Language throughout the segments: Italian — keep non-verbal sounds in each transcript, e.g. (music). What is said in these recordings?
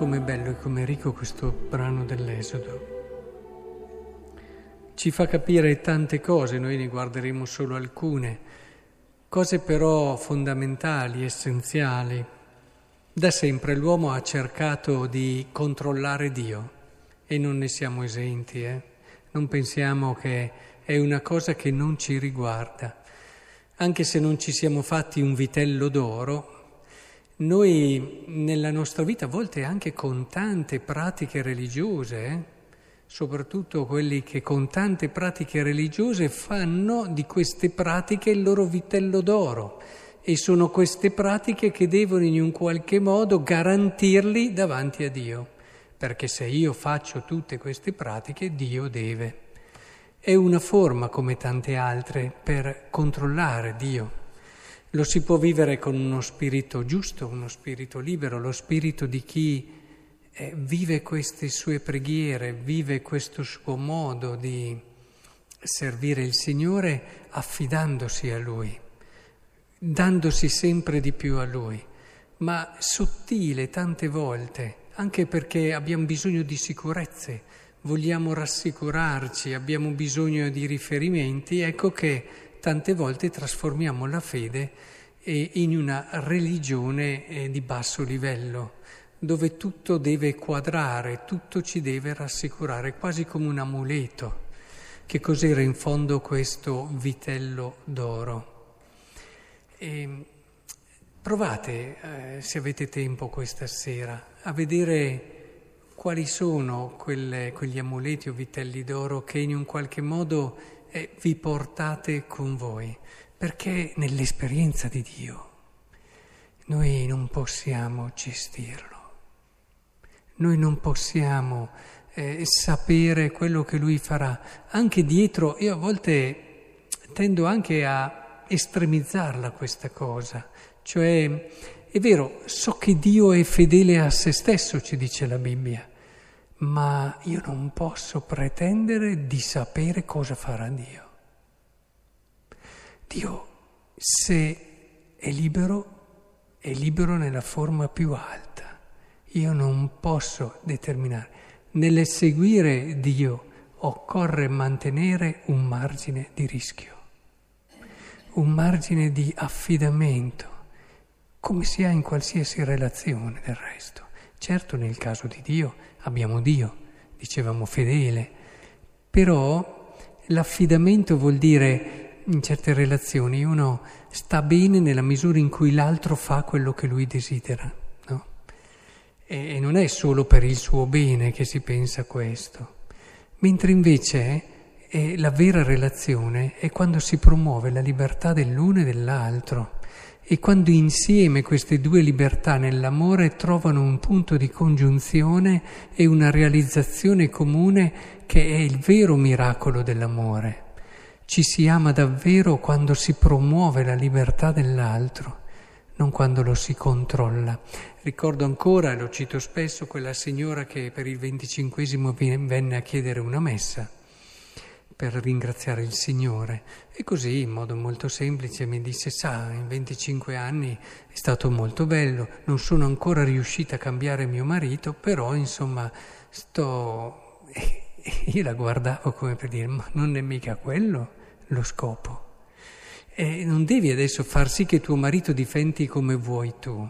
com'è bello e com'è ricco questo brano dell'Esodo. Ci fa capire tante cose, noi ne guarderemo solo alcune, cose però fondamentali, essenziali. Da sempre l'uomo ha cercato di controllare Dio e non ne siamo esenti, eh? non pensiamo che è una cosa che non ci riguarda. Anche se non ci siamo fatti un vitello d'oro, noi nella nostra vita, a volte anche con tante pratiche religiose, eh, soprattutto quelli che con tante pratiche religiose fanno di queste pratiche il loro vitello d'oro e sono queste pratiche che devono in un qualche modo garantirli davanti a Dio, perché se io faccio tutte queste pratiche Dio deve. È una forma come tante altre per controllare Dio. Lo si può vivere con uno spirito giusto, uno spirito libero, lo spirito di chi eh, vive queste sue preghiere, vive questo suo modo di servire il Signore affidandosi a Lui, dandosi sempre di più a Lui, ma sottile tante volte, anche perché abbiamo bisogno di sicurezze, vogliamo rassicurarci, abbiamo bisogno di riferimenti, ecco che tante volte trasformiamo la fede eh, in una religione eh, di basso livello, dove tutto deve quadrare, tutto ci deve rassicurare, quasi come un amuleto. Che cos'era in fondo questo vitello d'oro? E ehm, provate, eh, se avete tempo questa sera, a vedere quali sono quelle, quegli amuleti o vitelli d'oro che in un qualche modo e vi portate con voi, perché nell'esperienza di Dio noi non possiamo gestirlo, noi non possiamo eh, sapere quello che Lui farà. Anche dietro, io a volte tendo anche a estremizzarla questa cosa, cioè è vero, so che Dio è fedele a se stesso, ci dice la Bibbia, ma io non posso pretendere di sapere cosa farà Dio. Dio, se è libero, è libero nella forma più alta. Io non posso determinare. Nell'eseguire Dio occorre mantenere un margine di rischio, un margine di affidamento, come si ha in qualsiasi relazione del resto. Certo nel caso di Dio abbiamo Dio, dicevamo fedele, però l'affidamento vuol dire in certe relazioni uno sta bene nella misura in cui l'altro fa quello che lui desidera. No? E, e non è solo per il suo bene che si pensa questo, mentre invece è la vera relazione è quando si promuove la libertà dell'uno e dell'altro e quando insieme queste due libertà nell'amore trovano un punto di congiunzione e una realizzazione comune che è il vero miracolo dell'amore. Ci si ama davvero quando si promuove la libertà dell'altro, non quando lo si controlla. Ricordo ancora, lo cito spesso, quella signora che per il venticinquesimo venne a chiedere una messa per ringraziare il Signore. E così, in modo molto semplice, mi disse, sa, in 25 anni è stato molto bello, non sono ancora riuscita a cambiare mio marito, però insomma sto... (laughs) Io la guardavo come per dire, ma non è mica quello lo scopo. E non devi adesso far sì che tuo marito diventi come vuoi tu.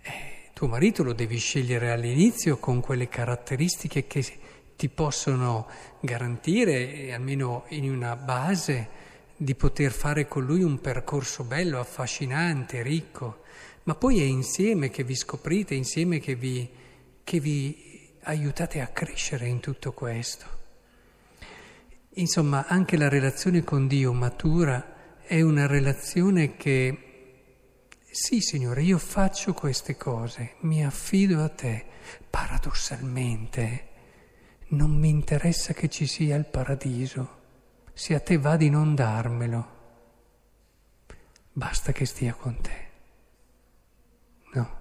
Eh, tuo marito lo devi scegliere all'inizio con quelle caratteristiche che ti possono garantire, almeno in una base, di poter fare con lui un percorso bello, affascinante, ricco, ma poi è insieme che vi scoprite, insieme che vi, che vi aiutate a crescere in tutto questo. Insomma, anche la relazione con Dio matura è una relazione che, sì Signore, io faccio queste cose, mi affido a te, paradossalmente non mi interessa che ci sia il paradiso, se a te va di non darmelo, basta che stia con te. No.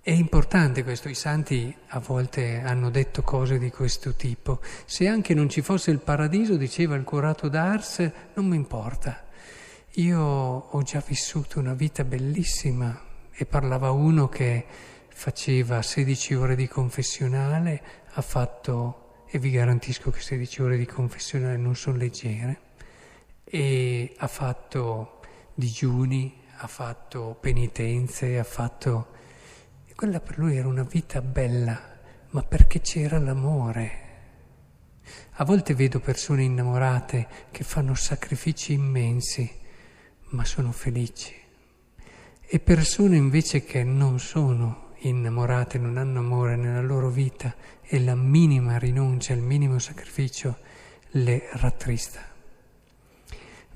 È importante questo, i santi a volte hanno detto cose di questo tipo. Se anche non ci fosse il paradiso, diceva il curato d'Ars, non mi importa. Io ho già vissuto una vita bellissima e parlava uno che faceva 16 ore di confessionale, ha fatto, e vi garantisco che 16 ore di confessionale non sono leggere, e ha fatto digiuni, ha fatto penitenze, ha fatto... E quella per lui era una vita bella, ma perché c'era l'amore. A volte vedo persone innamorate che fanno sacrifici immensi, ma sono felici. E persone invece che non sono innamorate, non hanno amore nella loro vita e la minima rinuncia, il minimo sacrificio le rattrista.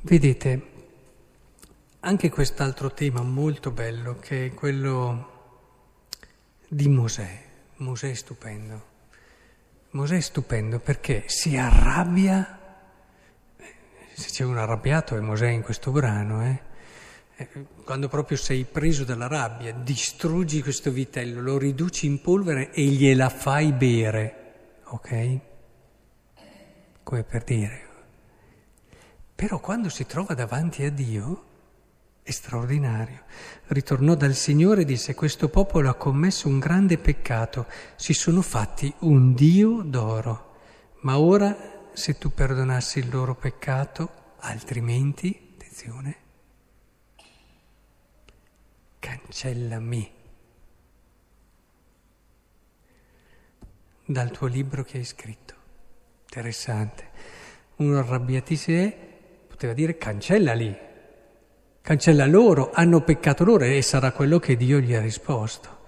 Vedete, anche quest'altro tema molto bello che è quello di Mosè. Mosè è stupendo. Mosè è stupendo perché si arrabbia, se c'è un arrabbiato è Mosè in questo brano, eh? Eh? quando proprio sei preso dalla rabbia, distruggi questo vitello, lo riduci in polvere e gliela fai bere, ok? Come per dire. Però quando si trova davanti a Dio, è straordinario. Ritornò dal Signore e disse, questo popolo ha commesso un grande peccato, si sono fatti un Dio d'oro. Ma ora, se tu perdonassi il loro peccato, altrimenti, attenzione, cancellami dal tuo libro che hai scritto. Interessante. Uno arrabbiatissimo poteva dire cancellali cancella loro, hanno peccato loro e sarà quello che Dio gli ha risposto.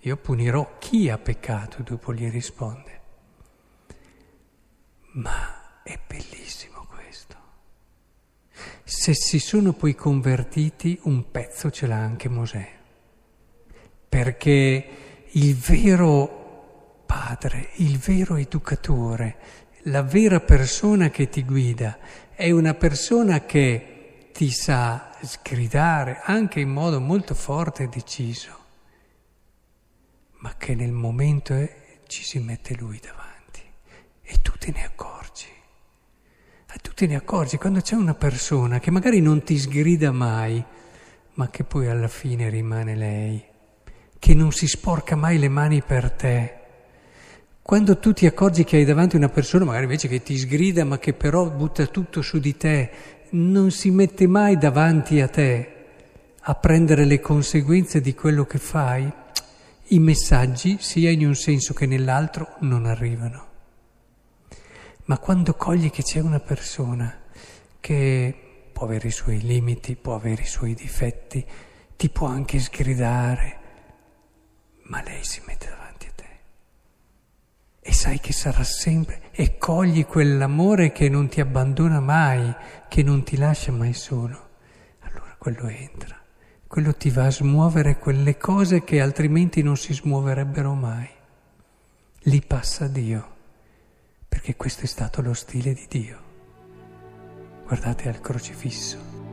Io punirò chi ha peccato, dopo gli risponde. Ma è bellissimo. Se si sono poi convertiti, un pezzo ce l'ha anche Mosè. Perché il vero padre, il vero educatore, la vera persona che ti guida è una persona che ti sa sgridare anche in modo molto forte e deciso, ma che nel momento è, ci si mette lui davanti e tu te ne accorgi. Tu te ne accorgi quando c'è una persona che magari non ti sgrida mai, ma che poi alla fine rimane lei, che non si sporca mai le mani per te. Quando tu ti accorgi che hai davanti una persona, magari invece che ti sgrida, ma che però butta tutto su di te non si mette mai davanti a te a prendere le conseguenze di quello che fai, i messaggi, sia in un senso che nell'altro, non arrivano. Ma quando cogli che c'è una persona che può avere i suoi limiti, può avere i suoi difetti, ti può anche sgridare, ma lei si mette davanti e sai che sarà sempre e cogli quell'amore che non ti abbandona mai, che non ti lascia mai solo. Allora quello entra, quello ti va a smuovere quelle cose che altrimenti non si smuoverebbero mai. Lì passa Dio, perché questo è stato lo stile di Dio. Guardate al crocifisso.